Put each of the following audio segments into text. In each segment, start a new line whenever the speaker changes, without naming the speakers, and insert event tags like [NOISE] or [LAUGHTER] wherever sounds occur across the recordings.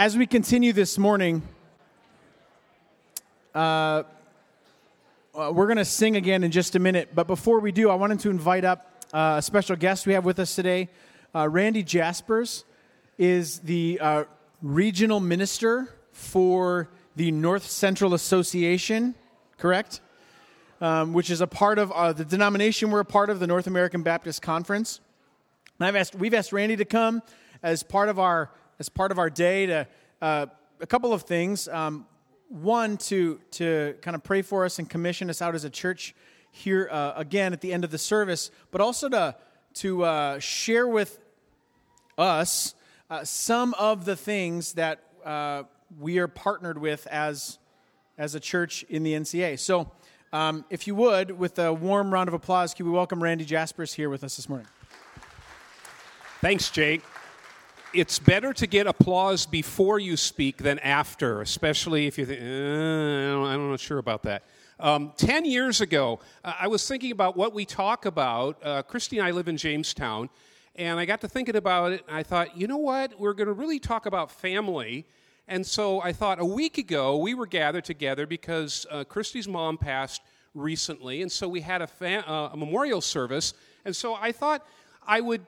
as we continue this morning, uh, uh, we're going to sing again in just a minute. But before we do, I wanted to invite up uh, a special guest we have with us today. Uh, Randy Jaspers is the uh, regional minister for the North Central Association, correct? Um, which is a part of uh, the denomination we're a part of, the North American Baptist Conference. And I've asked, we've asked Randy to come as part of our as part of our day to uh, a couple of things. Um, one to to kind of pray for us and commission us out as a church here uh, again at the end of the service, but also to to uh, share with us uh, some of the things that uh, we are partnered with as as a church in the NCA. So. Um, if you would, with a warm round of applause, can we welcome Randy Jaspers here with us this morning?
Thanks, Jake. It's better to get applause before you speak than after, especially if you think, uh, I'm not sure about that. Um, Ten years ago, uh, I was thinking about what we talk about. Uh, Christy and I live in Jamestown, and I got to thinking about it, and I thought, you know what? We're going to really talk about family. And so I thought a week ago we were gathered together because uh, Christy's mom passed recently, and so we had a, uh, a memorial service. And so I thought I would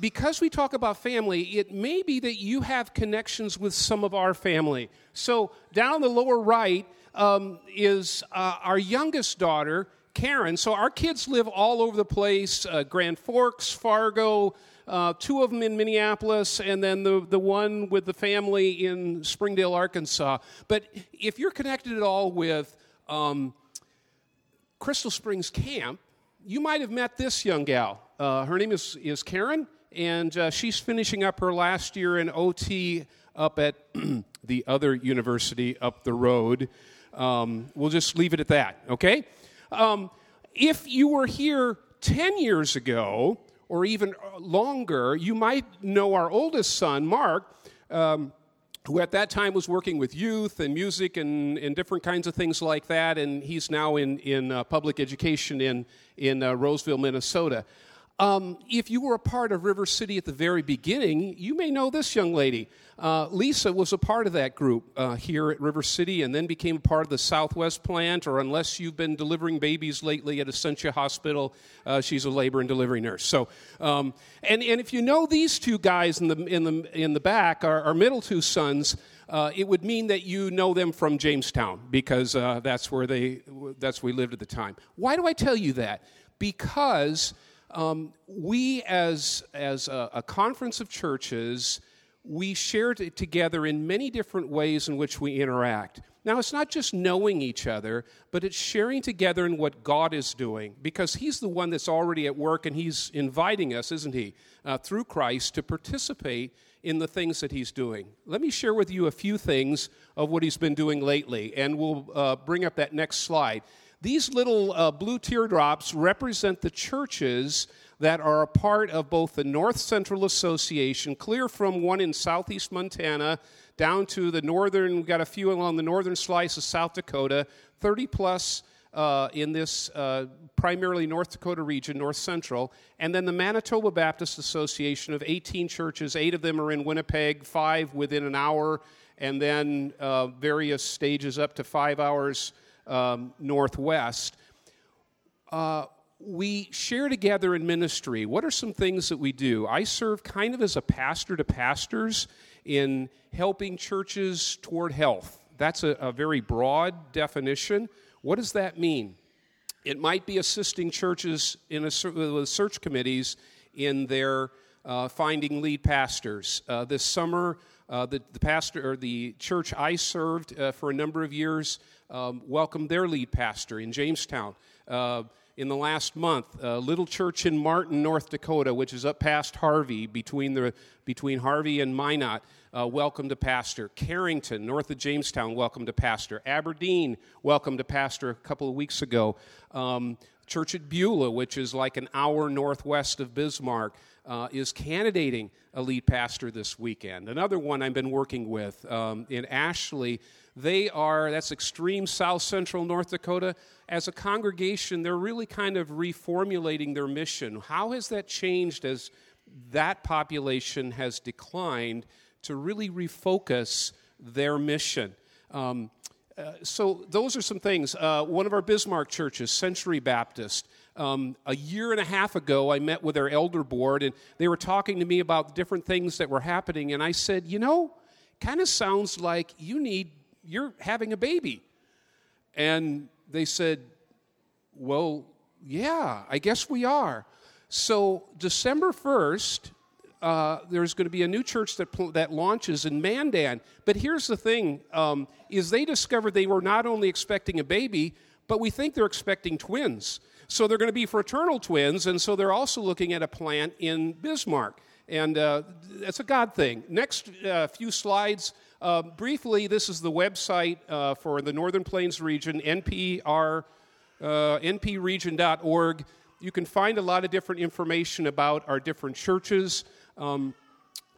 because we talk about family, it may be that you have connections with some of our family. So, down the lower right um, is uh, our youngest daughter, Karen. So, our kids live all over the place uh, Grand Forks, Fargo, uh, two of them in Minneapolis, and then the, the one with the family in Springdale, Arkansas. But if you're connected at all with um, Crystal Springs Camp, you might have met this young gal. Uh, her name is, is Karen and uh, she's finishing up her last year in OT up at [CLEARS THROAT] the other university up the road. Um, we'll just leave it at that, okay? Um, if you were here 10 years ago, or even longer, you might know our oldest son, Mark. Um, who at that time was working with youth and music and, and different kinds of things like that, and he's now in, in uh, public education in, in uh, Roseville, Minnesota. Um, if you were a part of River City at the very beginning, you may know this young lady. Uh, Lisa was a part of that group uh, here at River City and then became part of the Southwest plant, or unless you've been delivering babies lately at Essentia Hospital, uh, she's a labor and delivery nurse. So, um, and, and if you know these two guys in the, in the, in the back, our, our middle two sons, uh, it would mean that you know them from Jamestown because uh, that's where they that's where we lived at the time. Why do I tell you that? Because um, we, as, as a, a, conference of churches, we shared it together in many different ways in which we interact. Now, it's not just knowing each other, but it's sharing together in what God is doing because He's the one that's already at work and He's inviting us, isn't He, uh, through Christ to participate in the things that He's doing. Let me share with you a few things of what He's been doing lately, and we'll uh, bring up that next slide. These little uh, blue teardrops represent the churches that are a part of both the North Central Association, clear from one in southeast Montana down to the northern, we've got a few along the northern slice of South Dakota, 30 plus uh, in this uh, primarily North Dakota region, North Central, and then the Manitoba Baptist Association of 18 churches. Eight of them are in Winnipeg, five within an hour, and then uh, various stages up to five hours um, northwest. Uh, we share together in ministry. What are some things that we do? I serve kind of as a pastor to pastors in helping churches toward health. That's a, a very broad definition. What does that mean? It might be assisting churches in a, with search committees in their uh, finding lead pastors. Uh, this summer, uh, the, the, pastor or the church I served uh, for a number of years um, welcomed their lead pastor in Jamestown. Uh, in the last month, a little church in Martin, North Dakota, which is up past Harvey, between, the, between Harvey and Minot, uh, welcomed a pastor. Carrington, north of Jamestown, welcomed a pastor. Aberdeen welcomed a pastor a couple of weeks ago. Um, church at Beulah, which is like an hour northwest of Bismarck, uh, is candidating a lead pastor this weekend. Another one I've been working with um, in Ashley they are, that's extreme south central North Dakota. As a congregation, they're really kind of reformulating their mission. How has that changed as that population has declined to really refocus their mission. Um, uh, so those are some things. Uh, one of our Bismarck churches, Century Baptist, um, a year and a half ago, I met with their elder board, and they were talking to me about different things that were happening. And I said, you know, kind of sounds like you need you're having a baby. And they said, well, yeah, I guess we are. So December first, uh, there's going to be a new church that, that launches in Mandan. But here's the thing: um, is they discovered they were not only expecting a baby, but we think they're expecting twins. So they're going to be fraternal twins, and so they're also looking at a plant in Bismarck. And uh, that's a God thing. Next uh, few slides. Uh, briefly, this is the website uh, for the Northern Plains region, NPR, uh, npregion.org. You can find a lot of different information about our different churches, um,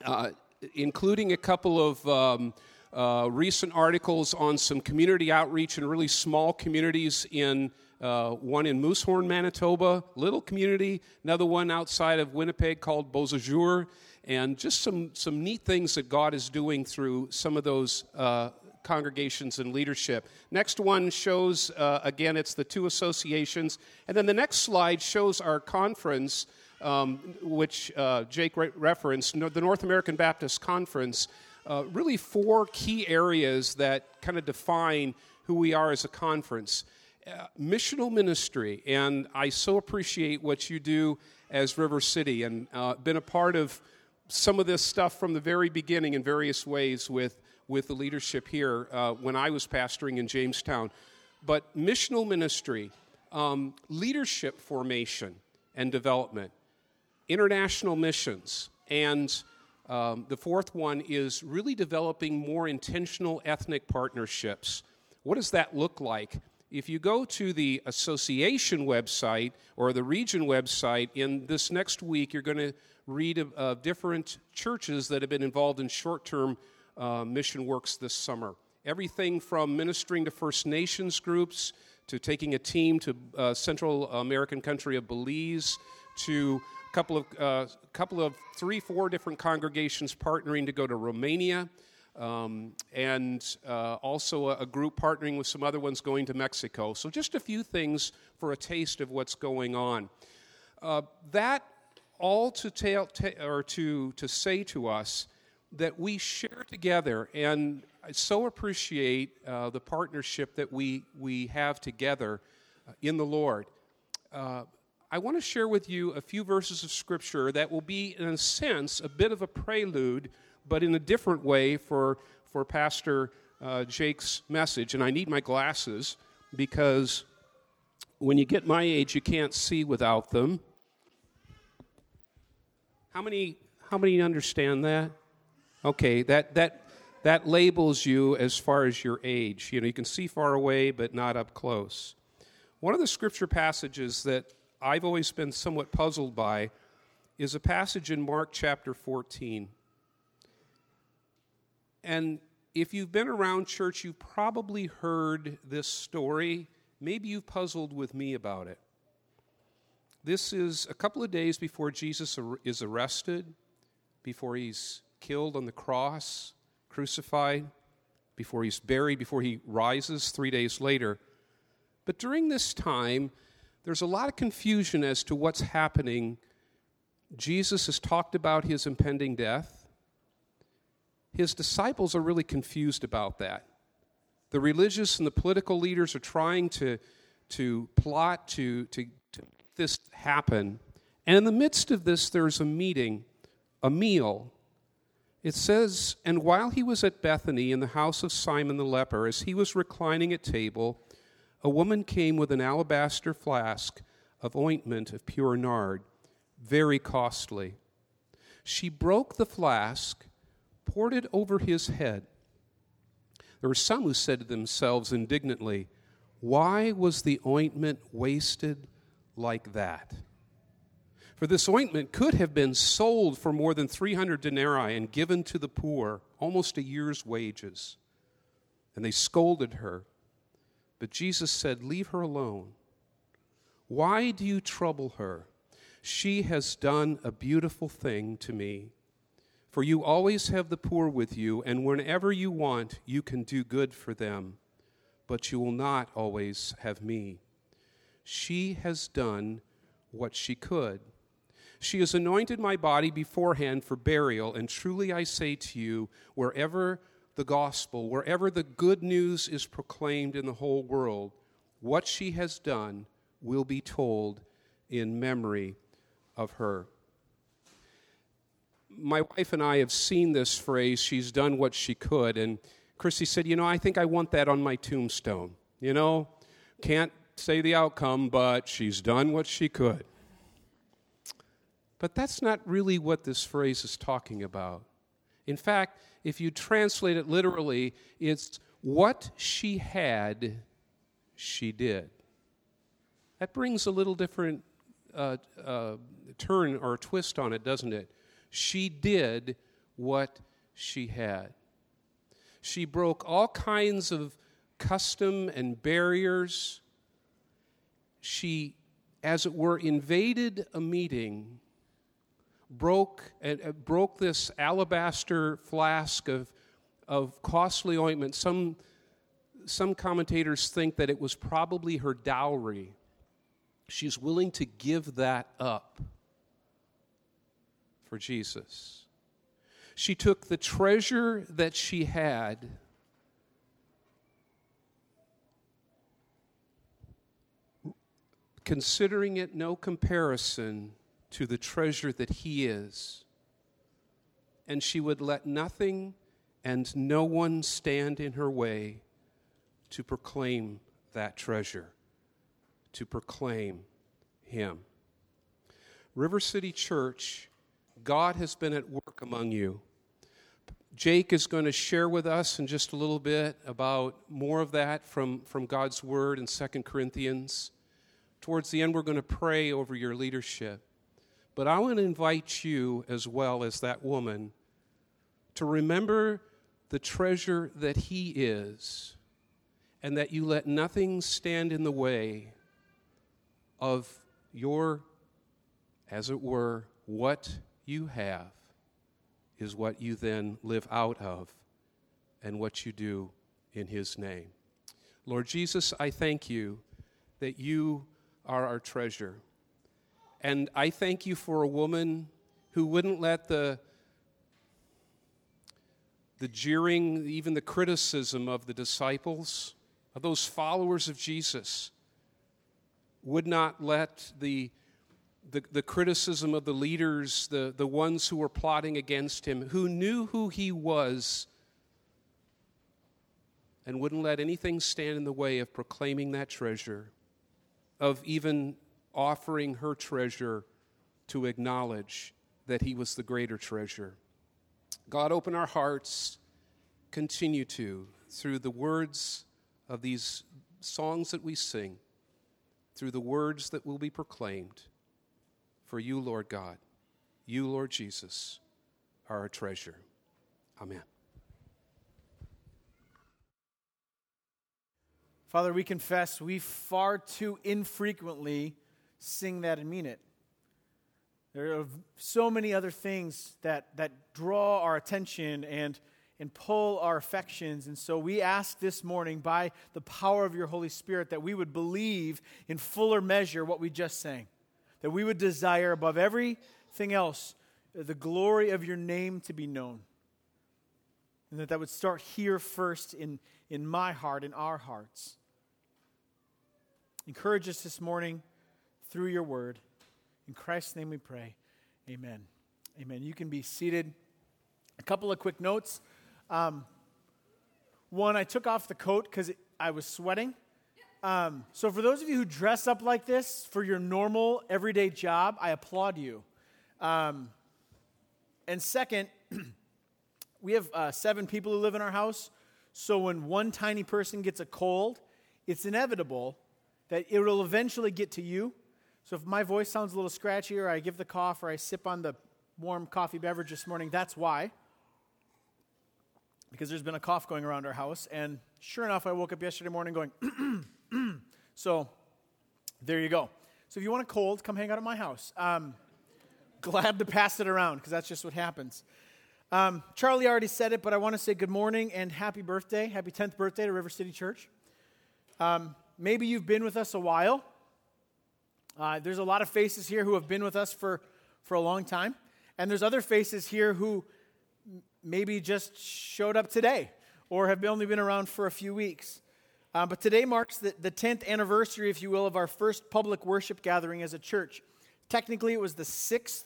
uh, including a couple of um, uh, recent articles on some community outreach in really small communities in uh, one in Moosehorn, Manitoba, little community, another one outside of Winnipeg called Beausejour, and just some, some neat things that God is doing through some of those uh, congregations and leadership. Next one shows, uh, again, it's the two associations. And then the next slide shows our conference, um, which uh, Jake re- referenced, the North American Baptist Conference. Uh, really, four key areas that kind of define who we are as a conference. Uh, missional ministry, and I so appreciate what you do as River City, and uh, been a part of some of this stuff from the very beginning in various ways with, with the leadership here uh, when I was pastoring in Jamestown. But missional ministry, um, leadership formation and development, international missions, and um, the fourth one is really developing more intentional ethnic partnerships. What does that look like? if you go to the association website or the region website, in this next week, you're going to read of, different churches that have been involved in short term uh, mission works this summer. Everything from ministering to First Nations groups to taking a team to uh, Central American country of Belize to a couple of, uh, couple of three, four different congregations partnering to go to Romania um, and uh, also a, a, group partnering with some other ones going to Mexico. So, just a few things for a taste of what's going on. Uh, that all to tell ta- or to to say to us that we share together, and I so appreciate uh, the partnership that we we have together uh, in the Lord. Uh, I want to share with you a few verses of Scripture that will be, in a sense, a bit of a prelude but in a different way for, for Pastor uh, Jake's message. And I need my glasses because when you get my age, you can't see without them. How many, how many understand that? Okay, that, that, that labels you as far as your age. You know, you can see far away, but not up close. One of the scripture passages that I've always been somewhat puzzled by is a passage in Mark chapter 14. And if you've been around church, you've probably heard this story. Maybe you've puzzled with me about it. This is a couple of days before Jesus is arrested, before he's killed on the cross, crucified, before he's buried, before he rises three days later. But during this time, there's a lot of confusion as to what's happening. Jesus has talked about his impending death his disciples are really confused about that. The religious and the political leaders are trying to, to plot to, to, this happen. And in the midst of this, there's a meeting, a meal. It says, And while he was at Bethany in the house of Simon the leper, as he was reclining at table, a woman came with an alabaster flask of ointment of pure nard, very costly. She broke the flask poured it over his head. There were some who said to themselves indignantly, Why was the ointment wasted like that? For this ointment could have been sold for more than 300 denarii and given to the poor, almost a year's wages. And they scolded her. But Jesus said, Leave her alone. Why do you trouble her? She has done a beautiful thing to me. For you always have the poor with you, and whenever you want, you can do good for them. But you will not always have me. She has done what she could. She has anointed my body beforehand for burial, and truly I say to you, wherever the gospel, wherever the good news is proclaimed in the whole world, what she has done will be told in memory of her my wife and I have seen this phrase, she's done what she could. And Christy said, You know, I think I want that on my tombstone. You know, can't say the outcome, but she's done what she could. But that's not really what this phrase is talking about. In fact, if you translate it literally, it's what she had, she did. That brings a little different uh, uh, turn or twist on it, doesn't it? She did what she had. She broke all kinds of custom and barriers. She, as it were, invaded a meeting, broke, uh, broke this alabaster flask of, of costly ointment. Some, some commentators think that it was probably her dowry. She's willing to give that up for Jesus. She took the treasure that she had. Considering it no comparison to the treasure that He is, and she would let nothing and no one stand in her way to proclaim that treasure, to proclaim Him. River City Church God has been at work among you. Jake is going to share with us in just a little bit about more of that from, from God's Word in 2 Corinthians. Towards the end, we're going to pray over your leadership. But I want to invite you, as well as that woman, to remember the treasure that He is, and that you let nothing stand in the way of your, as it were, what you have is what you then live out of and what you do in His name. Lord Jesus, I thank you that you are our treasure. And I thank you for a woman who wouldn't let the the jeering, even the criticism of the disciples, of those followers of Jesus, would not let the the, the criticism of the leaders, the, the ones who were plotting against him, who knew who he was and wouldn't let anything stand in the way of proclaiming that treasure, of even offering her treasure to acknowledge that he was the greater treasure. God, open our hearts, continue to, through the words of these songs that we sing, through the words that will be proclaimed for you, Lord God, you, Lord Jesus, are our treasure. Amen.
Father, we confess we far too infrequently sing that and mean it. There are so many other things that, that draw our attention and, and pull our affections. And so we ask this morning, by the power of your Holy Spirit, that we would believe in fuller measure what we just sang that we would desire above everything else uh, the glory of your name to be known. And that that would start here first in, in my heart, in our hearts. Encourage us this morning through your word. In Christ's name we pray. Amen. Amen. You can be seated. A couple of quick notes. Um, one, I took off the coat because I was sweating. Um, so, for those of you who dress up like this for your normal, everyday job, I applaud you. Um, and second, [CLEARS THROAT] we have uh, seven people who live in our house. So, when one tiny person gets a cold, it's inevitable that it will eventually get to you. So, if my voice sounds a little scratchy, or I give the cough, or I sip on the warm coffee beverage this morning, that's why. Because there's been a cough going around our house. And sure enough, I woke up yesterday morning going, [CLEARS THROAT] so there you go. So if you want a cold, come hang out at my house. Um, glad to pass it around because that's just what happens. Um, Charlie already said it, but I want to say good morning and happy birthday. Happy 10th birthday to River City Church. Um, maybe you've been with us a while. Uh, there's a lot of faces here who have been with us for, for a long time. And there's other faces here who maybe just showed up today or have only been around for a few weeks. Uh, but today marks the, the 10th anniversary, if you will, of our first public worship gathering as a church. Technically, it was the 6th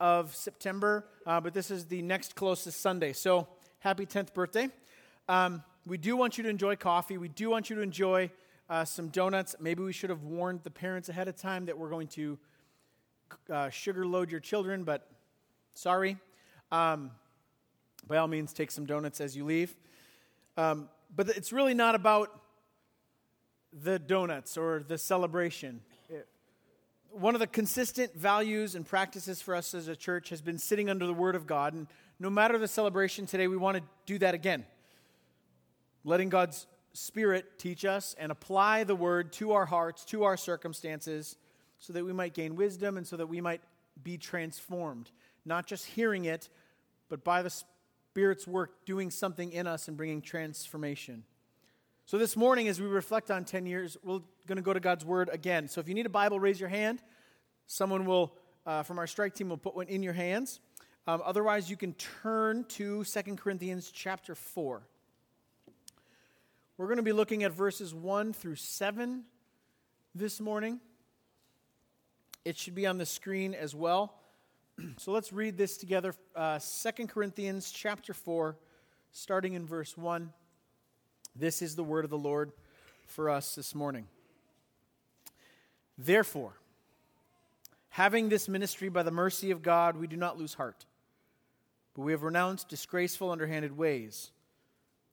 of September, uh, but this is the next closest Sunday. So happy 10th birthday. Um, we do want you to enjoy coffee. We do want you to enjoy uh, some donuts. Maybe we should have warned the parents ahead of time that we're going to uh, sugar load your children, but sorry. Um, by all means, take some donuts as you leave. Um, but it's really not about the donuts or the celebration. One of the consistent values and practices for us as a church has been sitting under the Word of God. And no matter the celebration today, we want to do that again. Letting God's Spirit teach us and apply the Word to our hearts, to our circumstances, so that we might gain wisdom and so that we might be transformed. Not just hearing it, but by the Spirit's work doing something in us and bringing transformation. So, this morning, as we reflect on 10 years, we're going to go to God's Word again. So, if you need a Bible, raise your hand. Someone will, uh, from our strike team, will put one in your hands. Um, otherwise, you can turn to 2 Corinthians chapter 4. We're going to be looking at verses 1 through 7 this morning. It should be on the screen as well. [CLEARS THROAT] so let's read this together. Uh, 2 Corinthians chapter 4, starting in verse 1. This is the word of the Lord for us this morning. Therefore, having this ministry by the mercy of God, we do not lose heart, but we have renounced disgraceful, underhanded ways.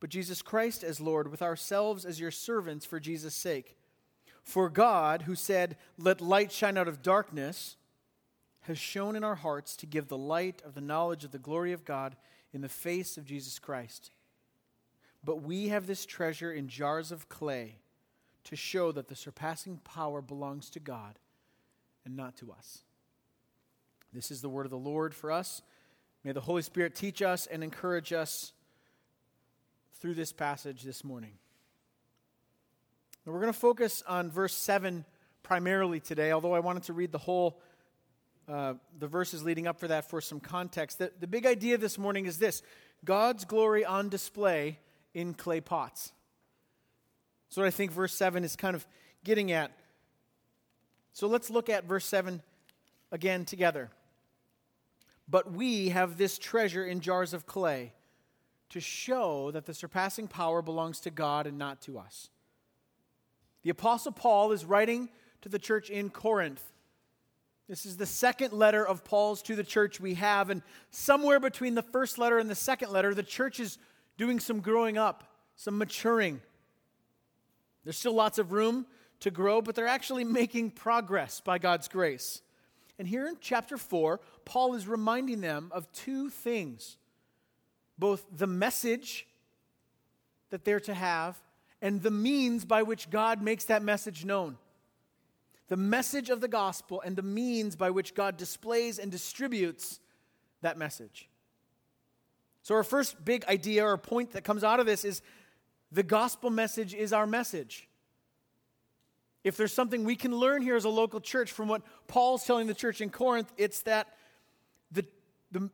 but Jesus Christ as Lord, with ourselves as your servants for Jesus' sake. For God, who said, Let light shine out of darkness, has shone in our hearts to give the light of the knowledge of the glory of God in the face of Jesus Christ. But we have this treasure in jars of clay to show that the surpassing power belongs to God and not to us. This is the word of the Lord for us. May the Holy Spirit teach us and encourage us through this passage this morning. We're going to focus on verse 7 primarily today, although I wanted to read the whole, uh, the verses leading up for that for some context. The, the big idea this morning is this God's glory on display in clay pots. So I think verse 7 is kind of getting at. So let's look at verse 7 again together. But we have this treasure in jars of clay to show that the surpassing power belongs to God and not to us. The Apostle Paul is writing to the church in Corinth. This is the second letter of Paul's to the church we have, and somewhere between the first letter and the second letter, the church is doing some growing up, some maturing. There's still lots of room to grow, but they're actually making progress by God's grace. And here in chapter 4, Paul is reminding them of two things both the message that they're to have and the means by which God makes that message known. The message of the gospel and the means by which God displays and distributes that message. So, our first big idea or point that comes out of this is the gospel message is our message. If there's something we can learn here as a local church from what Paul's telling the church in Corinth, it's that the, the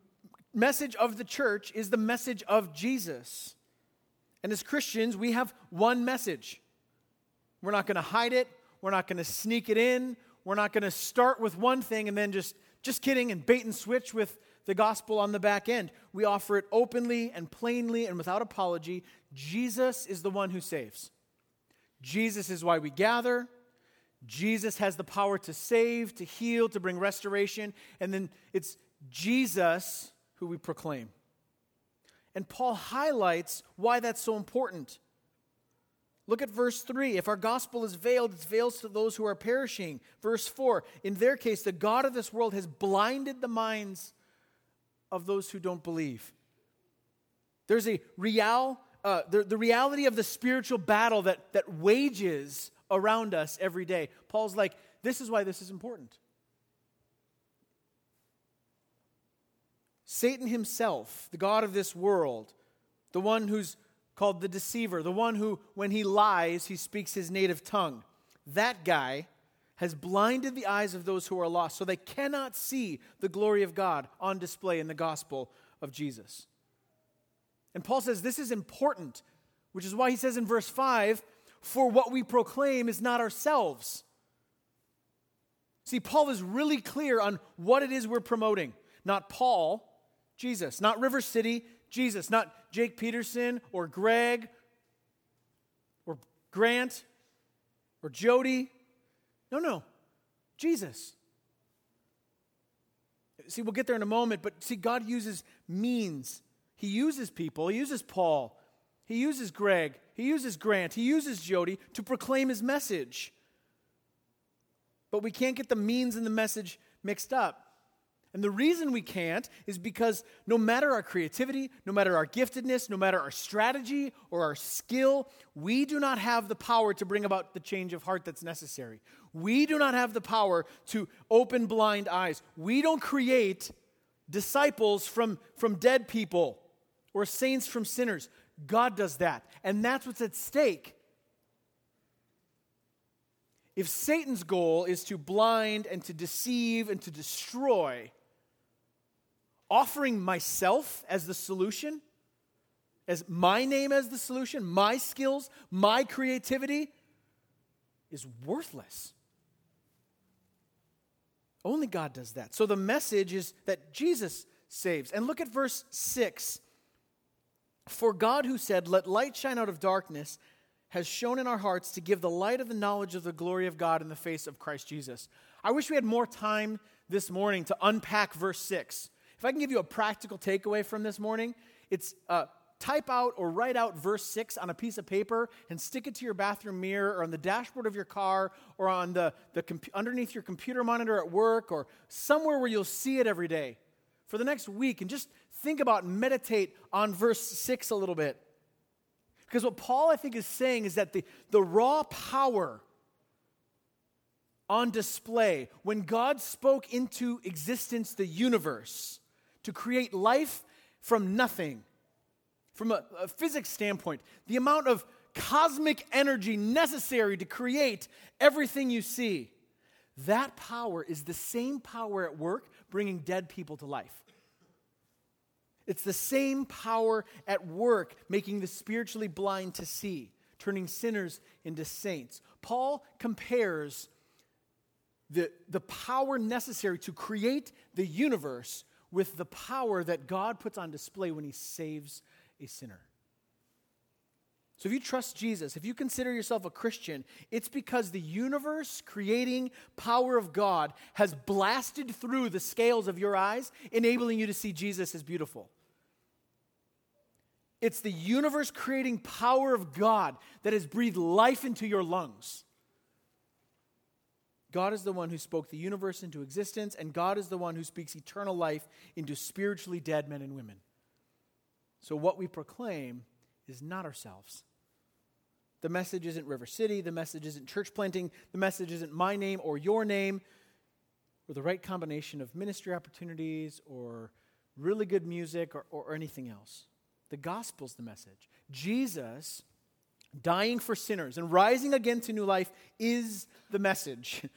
message of the church is the message of Jesus. And as Christians, we have one message. We're not going to hide it, we're not going to sneak it in, we're not going to start with one thing and then just, just kidding and bait and switch with the gospel on the back end. We offer it openly and plainly and without apology. Jesus is the one who saves. Jesus is why we gather. Jesus has the power to save, to heal, to bring restoration. And then it's Jesus who we proclaim. And Paul highlights why that's so important. Look at verse 3. If our gospel is veiled, it's veiled to those who are perishing. Verse 4. In their case, the God of this world has blinded the minds of those who don't believe. There's a real, uh, the, the reality of the spiritual battle that, that wages around us every day. Paul's like, this is why this is important. Satan himself, the God of this world, the one who's called the deceiver, the one who, when he lies, he speaks his native tongue, that guy has blinded the eyes of those who are lost so they cannot see the glory of God on display in the gospel of Jesus. And Paul says this is important, which is why he says in verse 5 For what we proclaim is not ourselves. See, Paul is really clear on what it is we're promoting. Not Paul, Jesus. Not River City, Jesus. Not Jake Peterson or Greg or Grant or Jody. No, no. Jesus. See, we'll get there in a moment, but see, God uses means he uses people, He uses Paul, He uses Greg, He uses Grant, He uses Jody to proclaim His message. But we can't get the means and the message mixed up. And the reason we can't is because no matter our creativity, no matter our giftedness, no matter our strategy or our skill, we do not have the power to bring about the change of heart that's necessary. We do not have the power to open blind eyes. We don't create disciples from, from dead people or saints from sinners. God does that. And that's what's at stake. If Satan's goal is to blind and to deceive and to destroy, offering myself as the solution, as my name as the solution, my skills, my creativity, is worthless. Only God does that. So the message is that Jesus saves. And look at verse 6. For God, who said, Let light shine out of darkness, has shown in our hearts to give the light of the knowledge of the glory of God in the face of Christ Jesus. I wish we had more time this morning to unpack verse 6. If I can give you a practical takeaway from this morning, it's uh, type out or write out verse 6 on a piece of paper and stick it to your bathroom mirror or on the dashboard of your car or on the, the comp- underneath your computer monitor at work or somewhere where you'll see it every day for the next week and just think about and meditate on verse 6 a little bit. Because what Paul, I think, is saying is that the, the raw power on display when God spoke into existence the universe to create life from nothing, from a, a physics standpoint, the amount of cosmic energy necessary to create everything you see, that power is the same power at work bringing dead people to life. It's the same power at work making the spiritually blind to see, turning sinners into saints. Paul compares the, the power necessary to create the universe with the power that God puts on display when he saves a sinner. So, if you trust Jesus, if you consider yourself a Christian, it's because the universe creating power of God has blasted through the scales of your eyes, enabling you to see Jesus as beautiful. It's the universe creating power of God that has breathed life into your lungs. God is the one who spoke the universe into existence, and God is the one who speaks eternal life into spiritually dead men and women. So, what we proclaim is not ourselves. The message isn't River City, the message isn't church planting, the message isn't my name or your name, or the right combination of ministry opportunities or really good music or, or anything else. The gospel's the message. Jesus dying for sinners and rising again to new life is the message. [LAUGHS]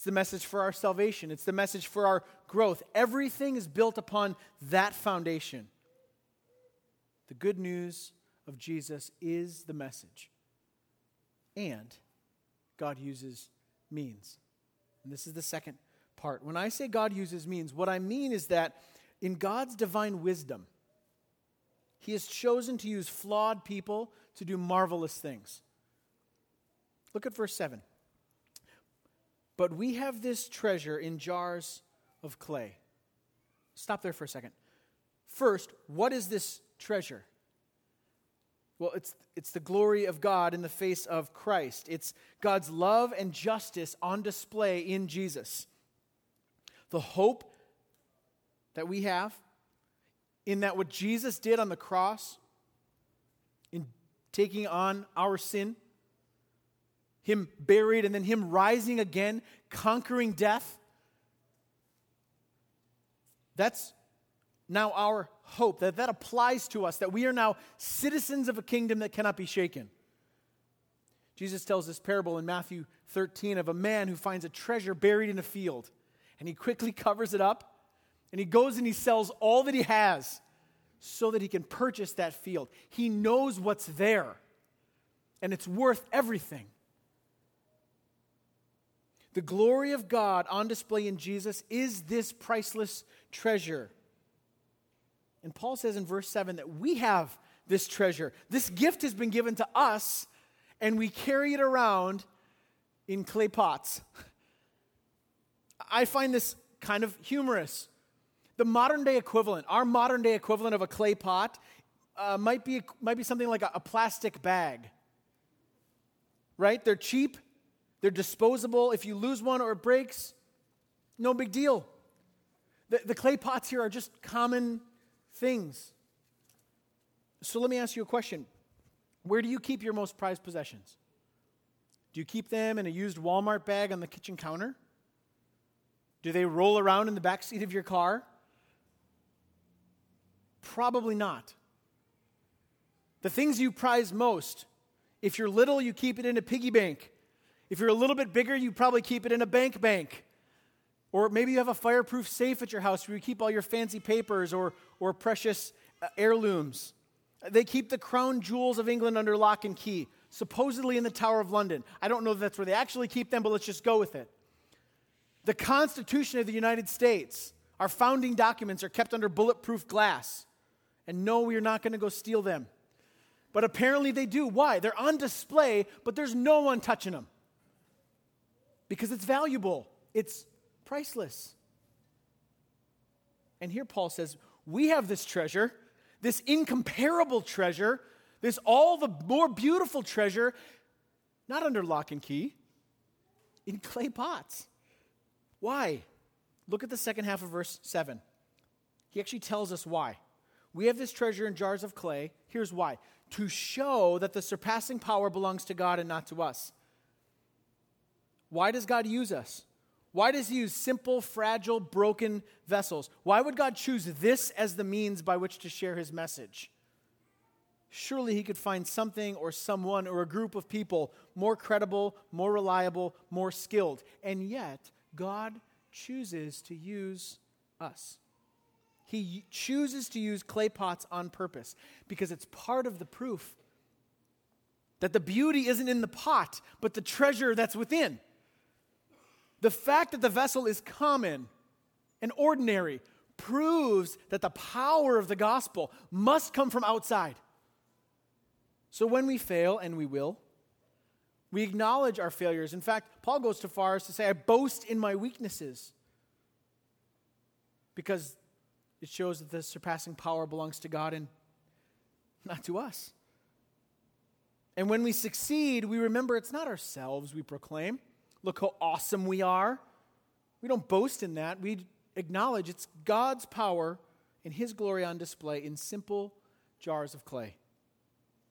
It's the message for our salvation, it's the message for our growth. Everything is built upon that foundation. The good news of Jesus is the message. And God uses means. And this is the second part. When I say God uses means, what I mean is that in God's divine wisdom, he has chosen to use flawed people to do marvelous things. Look at verse 7. But we have this treasure in jars of clay. Stop there for a second. First, what is this treasure? Well, it's, it's the glory of God in the face of Christ. It's God's love and justice on display in Jesus. The hope that we have in that what Jesus did on the cross, in taking on our sin, Him buried and then Him rising again, conquering death, that's now our hope, that that applies to us, that we are now citizens of a kingdom that cannot be shaken. Jesus tells this parable in Matthew 13 of a man who finds a treasure buried in a field, and he quickly [LAUGHS] covers it up, and he goes and he sells all that he has so that he can purchase that field. He knows what's there, and it's worth everything. The glory of God on display in Jesus is this priceless treasure. And Paul says in verse 7 that we have this treasure. This gift has been given to us, and we carry it around in clay pots. I find this kind of humorous. The modern day equivalent, our modern day equivalent of a clay pot, uh, might, be, might be something like a, a plastic bag. Right? They're cheap, they're disposable. If you lose one or it breaks, no big deal. The, the clay pots here are just common things. So let me ask you a question Where do you keep your most prized possessions? Do you keep them in a used Walmart bag on the kitchen counter? Do they roll around in the back seat of your car? Probably not. The things you prize most, if you're little, you keep it in a piggy bank. If you're a little bit bigger, you probably keep it in a bank bank. Or maybe you have a fireproof safe at your house where you keep all your fancy papers or, or precious uh, heirlooms. They keep the crown jewels of England under lock and key, supposedly in the Tower of London. I don't know if that's where they actually keep them, but let's just go with it. The Constitution of the United States, our founding documents, are kept under bulletproof glass. And no, we are not going to go steal them. But apparently they do. Why? They're on display, but there's no one touching them. Because it's valuable, it's priceless. And here Paul says, We have this treasure, this incomparable treasure, this all the more beautiful treasure, not under lock and key, in clay pots. Why? Look at the second half of verse 7. He actually tells us why. We have this treasure in jars of clay. Here's why to show that the surpassing power belongs to God and not to us. Why does God use us? Why does he use simple, fragile, broken vessels? Why would God choose this as the means by which to share his message? Surely he could find something or someone or a group of people more credible, more reliable, more skilled. And yet, God chooses to use us. He chooses to use clay pots on purpose because it's part of the proof that the beauty isn't in the pot, but the treasure that's within. The fact that the vessel is common and ordinary proves that the power of the gospel must come from outside. So when we fail, and we will, we acknowledge our failures. In fact, Paul goes so far as to say, I boast in my weaknesses. Because it shows that the surpassing power belongs to God and not to us. And when we succeed, we remember it's not ourselves we proclaim, look how awesome we are. We don't boast in that. We acknowledge it's God's power and His glory on display in simple jars of clay.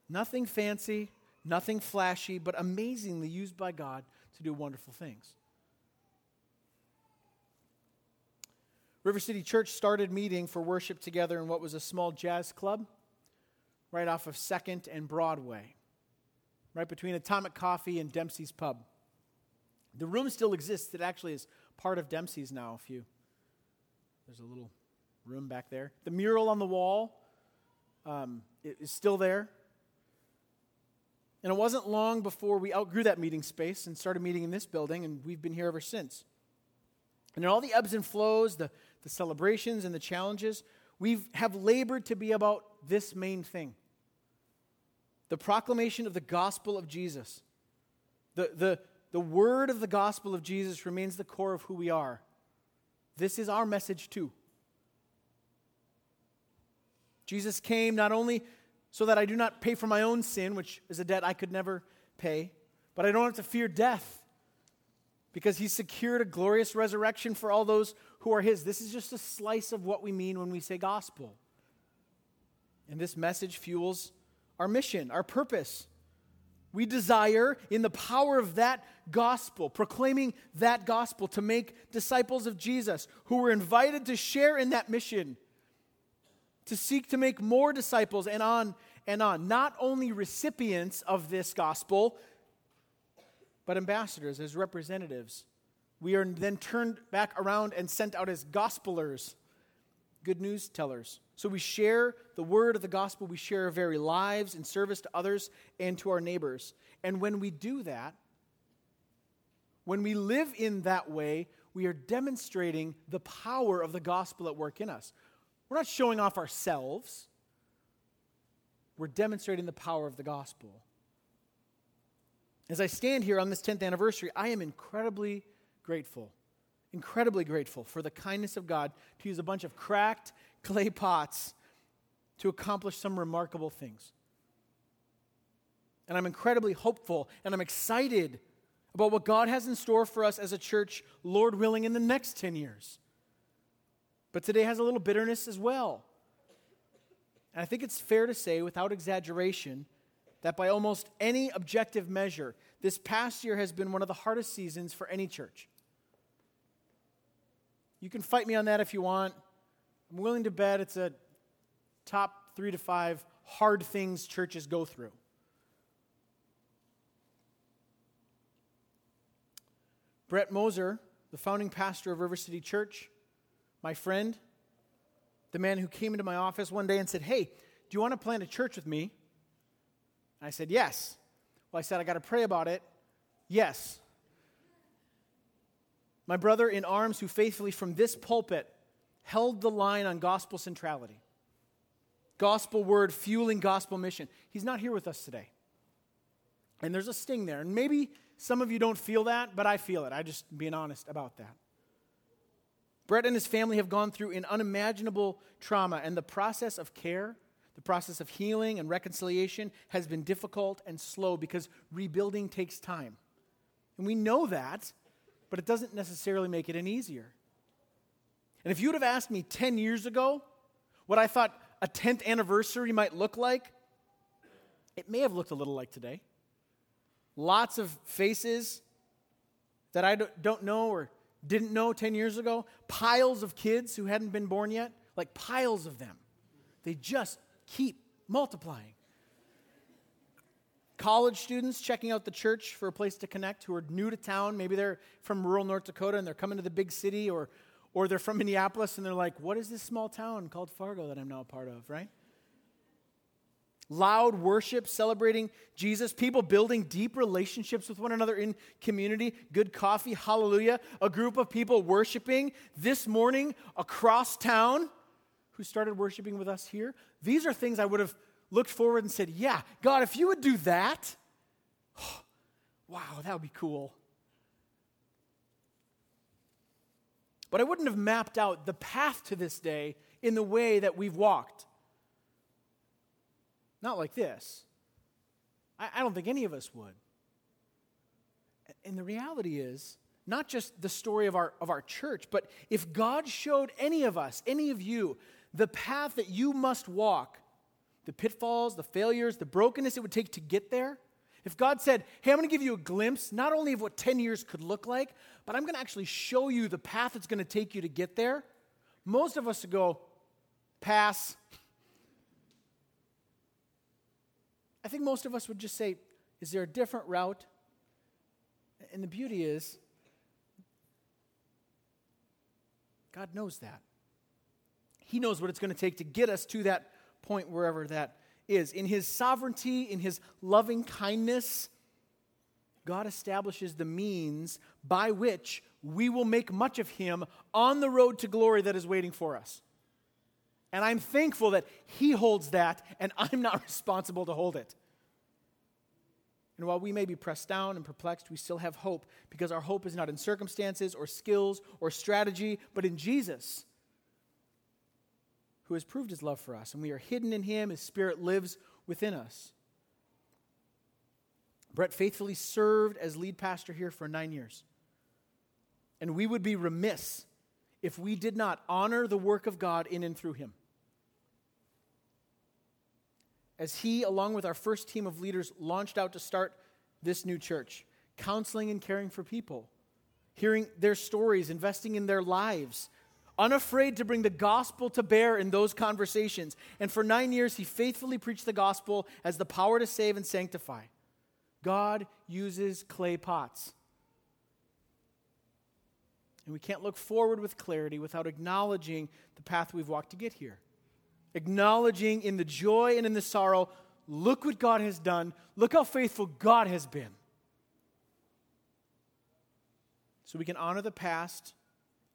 Nothing fancy, nothing flashy, but amazingly used by God to do wonderful things. River City Church started meeting for worship together in what was a small jazz club right off of 2nd and Broadway, right between Atomic Coffee and Dempsey's Pub. The room still exists. It actually is part of Dempsey's now. If you, there's a little room back there. The mural on the wall um, is still there. And it wasn't long before we outgrew that meeting space and started meeting in this building, and we've been here ever since. And in all the ebbs and flows, the, the celebrations and the challenges, we have labored to be about this main thing the proclamation of the gospel of Jesus. The, the, the word of the gospel of Jesus remains the core of who we are. This is our message too. Jesus came not only so that I do not pay for my own sin, which is a debt I could never pay, but I don't have to fear death because he secured a glorious resurrection for all those who are his. This is just a slice of what we mean when we say gospel. And this message fuels our mission, our purpose. We desire, in the power of that gospel, proclaiming that gospel, to make disciples of Jesus who were invited to share in that mission, to seek to make more disciples, and on and on. Not only recipients of this gospel, but ambassadors, as representatives. We are then turned back around and sent out as gospelers, good news tellers. So we share the word of the gospel, we share our very lives in service to others and to our neighbors. And when we do that, when we live in that way, we are demonstrating the power of the gospel at work in us. We're not showing off ourselves, we're demonstrating the power of the gospel. As I stand here on this 10th anniversary, I am incredibly grateful, incredibly grateful for the kindness of God to use a bunch of cracked, clay pots to accomplish some remarkable things. And I'm incredibly hopeful and I'm excited about what God has in store for us as a church, Lord willing, in the next 10 years. But today has a little bitterness as well. And I think it's fair to say, without exaggeration, that by almost any objective measure, this past year has been one of the hardest seasons for any church. You can fight me on that if you want. I'm willing to bet it's a top three to five hard things churches go through. Brett Moser, the founding pastor of River City Church, my friend, the man who came into my office one day and said, Hey, do you want to plant a church with me? I said, Yes. Well, I said, I got to pray about it. Yes. My brother in arms, who faithfully from this pulpit held the line on gospel centrality, gospel word fueling gospel mission. He's not here with us today. And there's a sting there. And maybe some of you don't feel that, but I feel it. I just being honest about that. Brett and his family have gone through an unimaginable trauma, and the process of care, the process of healing and reconciliation has been difficult and slow because rebuilding takes time. And we know that, but it doesn't necessarily make it any easier. And if you would have asked me 10 years ago what I thought a 10th anniversary might look like, it may have looked a little like today. Lots of faces that I don't know or didn't know 10 years ago, piles of kids who hadn't been born yet, like piles of them. They just keep multiplying. College students checking out the church for a place to connect who are new to town. Maybe they're from rural North Dakota and they're coming to the big city or or they're from Minneapolis and they're like, what is this small town called Fargo that I'm now a part of, right? Loud worship celebrating Jesus, people building deep relationships with one another in community, good coffee, hallelujah. A group of people worshiping this morning across town who started worshiping with us here. These are things I would have looked forward and said, Yeah, God, if you would do that, oh, [SIGHS] wow, that would be cool. But I wouldn't have mapped out the path to this day in the way that we've walked. Not like this. I, I don't think any of us would. And the reality is, not just the story of our, of our church, but if God showed any of us, any of you, the path that you must walk, the pitfalls, the failures, the brokenness it would take to get there, if God said, Hey, I'm going to give you a glimpse not only of what 10 years could look like, but I'm going to actually show you the path it's going to take you to get there, most of us would go, Pass. I think most of us would just say, Is there a different route? And the beauty is, God knows that. He knows what it's going to take to get us to that point, wherever that is. In his sovereignty, in his loving kindness, God establishes the means by which we will make much of him on the road to glory that is waiting for us. And I'm thankful that he holds that and I'm not [LAUGHS] responsible to hold it. And while we may be pressed down and perplexed, we still have hope because our hope is not in circumstances or skills or strategy, but in Jesus who has proved his love for us, and we are hidden in him. His spirit lives within us. Brett faithfully served as lead pastor here for nine years. And we would be remiss if we did not honor the work of God in and through him. As he, along with our first team of leaders, launched out to start this new church, counseling and caring for people, hearing their stories, investing in their lives, unafraid to bring the gospel to bear in those conversations. And for nine years, he faithfully preached the gospel as the power to save and sanctify. God uses clay pots. And we can't look forward with clarity without acknowledging the path we've walked to get here. Acknowledging in the joy and in the sorrow, look what God has done. Look how faithful God has been. So we can honor the past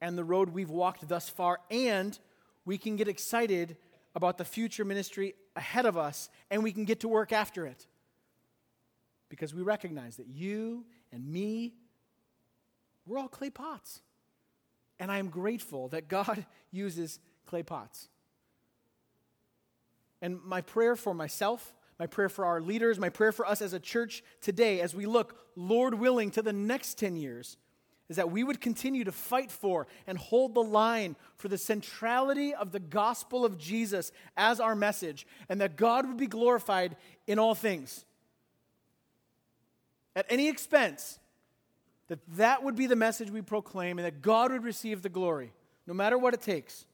and the road we've walked thus far, and we can get excited about the future ministry ahead of us, and we can get to work after it because we recognize that you and me, we're all clay pots. And I am grateful that God [LAUGHS] uses clay pots. And my prayer for myself, my prayer for our leaders, my prayer for us as a church today, as we look, Lord willing, to the next 10 years, is that we would continue to fight for and hold the line for the centrality of the gospel of Jesus as our message, and that God would be glorified in all things at any expense, that that would be the message we proclaim and that God would receive the glory, no matter what it takes.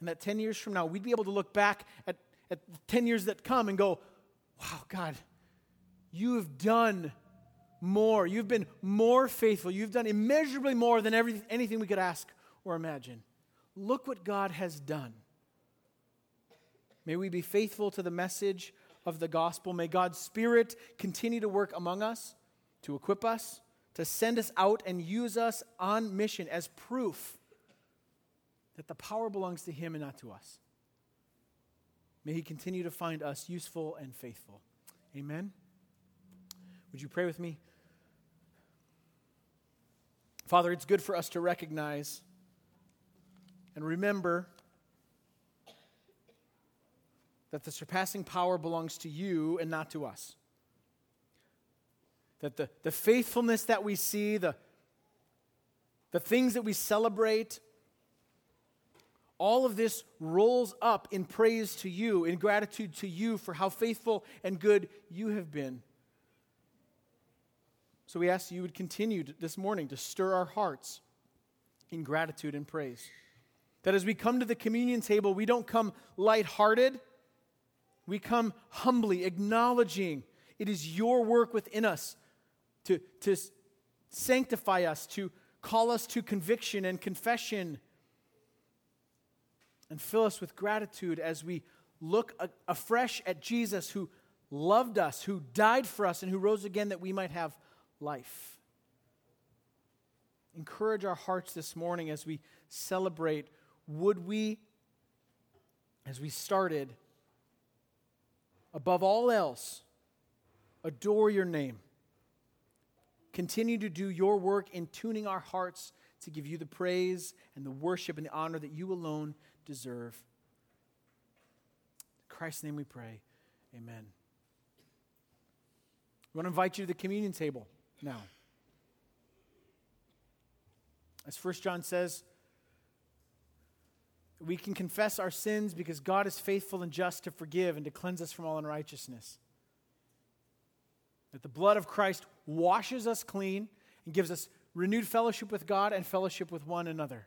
And that 10 years from now, we'd be able to look back at, at 10 years that come and go, wow, God, you have done more. You've been more faithful. You've done immeasurably more than every, anything we could ask or imagine. Look what God has done. May we be faithful to the message of the gospel. May God's Spirit continue to work among us, to equip us, to send us out and use us on mission as proof that the power belongs to Him and not to us. May He continue to find us useful and faithful. Amen. Would you pray with me? Father, it's good for us to recognize and remember that the surpassing power belongs to you and not to us. That the, the faithfulness that we see, the, the things that we celebrate, all of this rolls up in praise to you, in gratitude to you for how faithful and good you have been. So we ask you would continue this morning to stir our hearts in gratitude and praise. That as we come to the communion table, we don't come lighthearted we come humbly, acknowledging it is your work within us to, to sanctify us, to call us to conviction and confession, and fill us with gratitude as we look afresh at Jesus who loved us, who died for us, and who rose again that we might have life. Encourage our hearts this morning as we celebrate. Would we, as we started, above all else, adore your name. Continue to do your work in tuning our hearts to give you the praise and the worship and the honor that you alone deserve. In Christ's name we pray. Amen. We want to invite you to the communion table now. As 1 John says, we can confess our sins because God is faithful and just to forgive and to cleanse us from all unrighteousness. That the blood of Christ washes us clean and gives us renewed fellowship with God and fellowship with one another.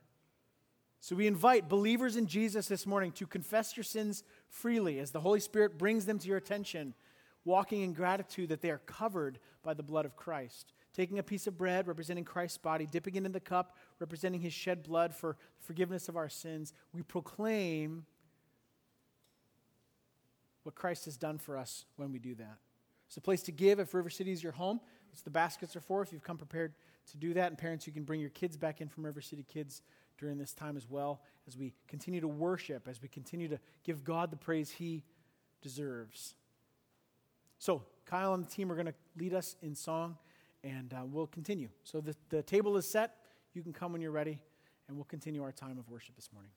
So we invite believers in Jesus this morning to confess your sins freely as the Holy Spirit brings them to your attention, walking in gratitude that they are covered by the blood of Christ taking a piece of bread representing Christ's body, dipping it in the cup representing his shed blood for forgiveness of our sins, we proclaim what Christ has done for us when we do that. It's a place to give if River City is your home. It's the baskets are for if you've come prepared to do that. And parents, you can bring your kids back in from River City Kids during this time as well as we continue to worship, as we continue to give God the praise he deserves. So, Kyle and the team are going to lead us in song and uh, we'll continue. So the, the table is set. You can come when you're ready, and we'll continue our time of worship this morning.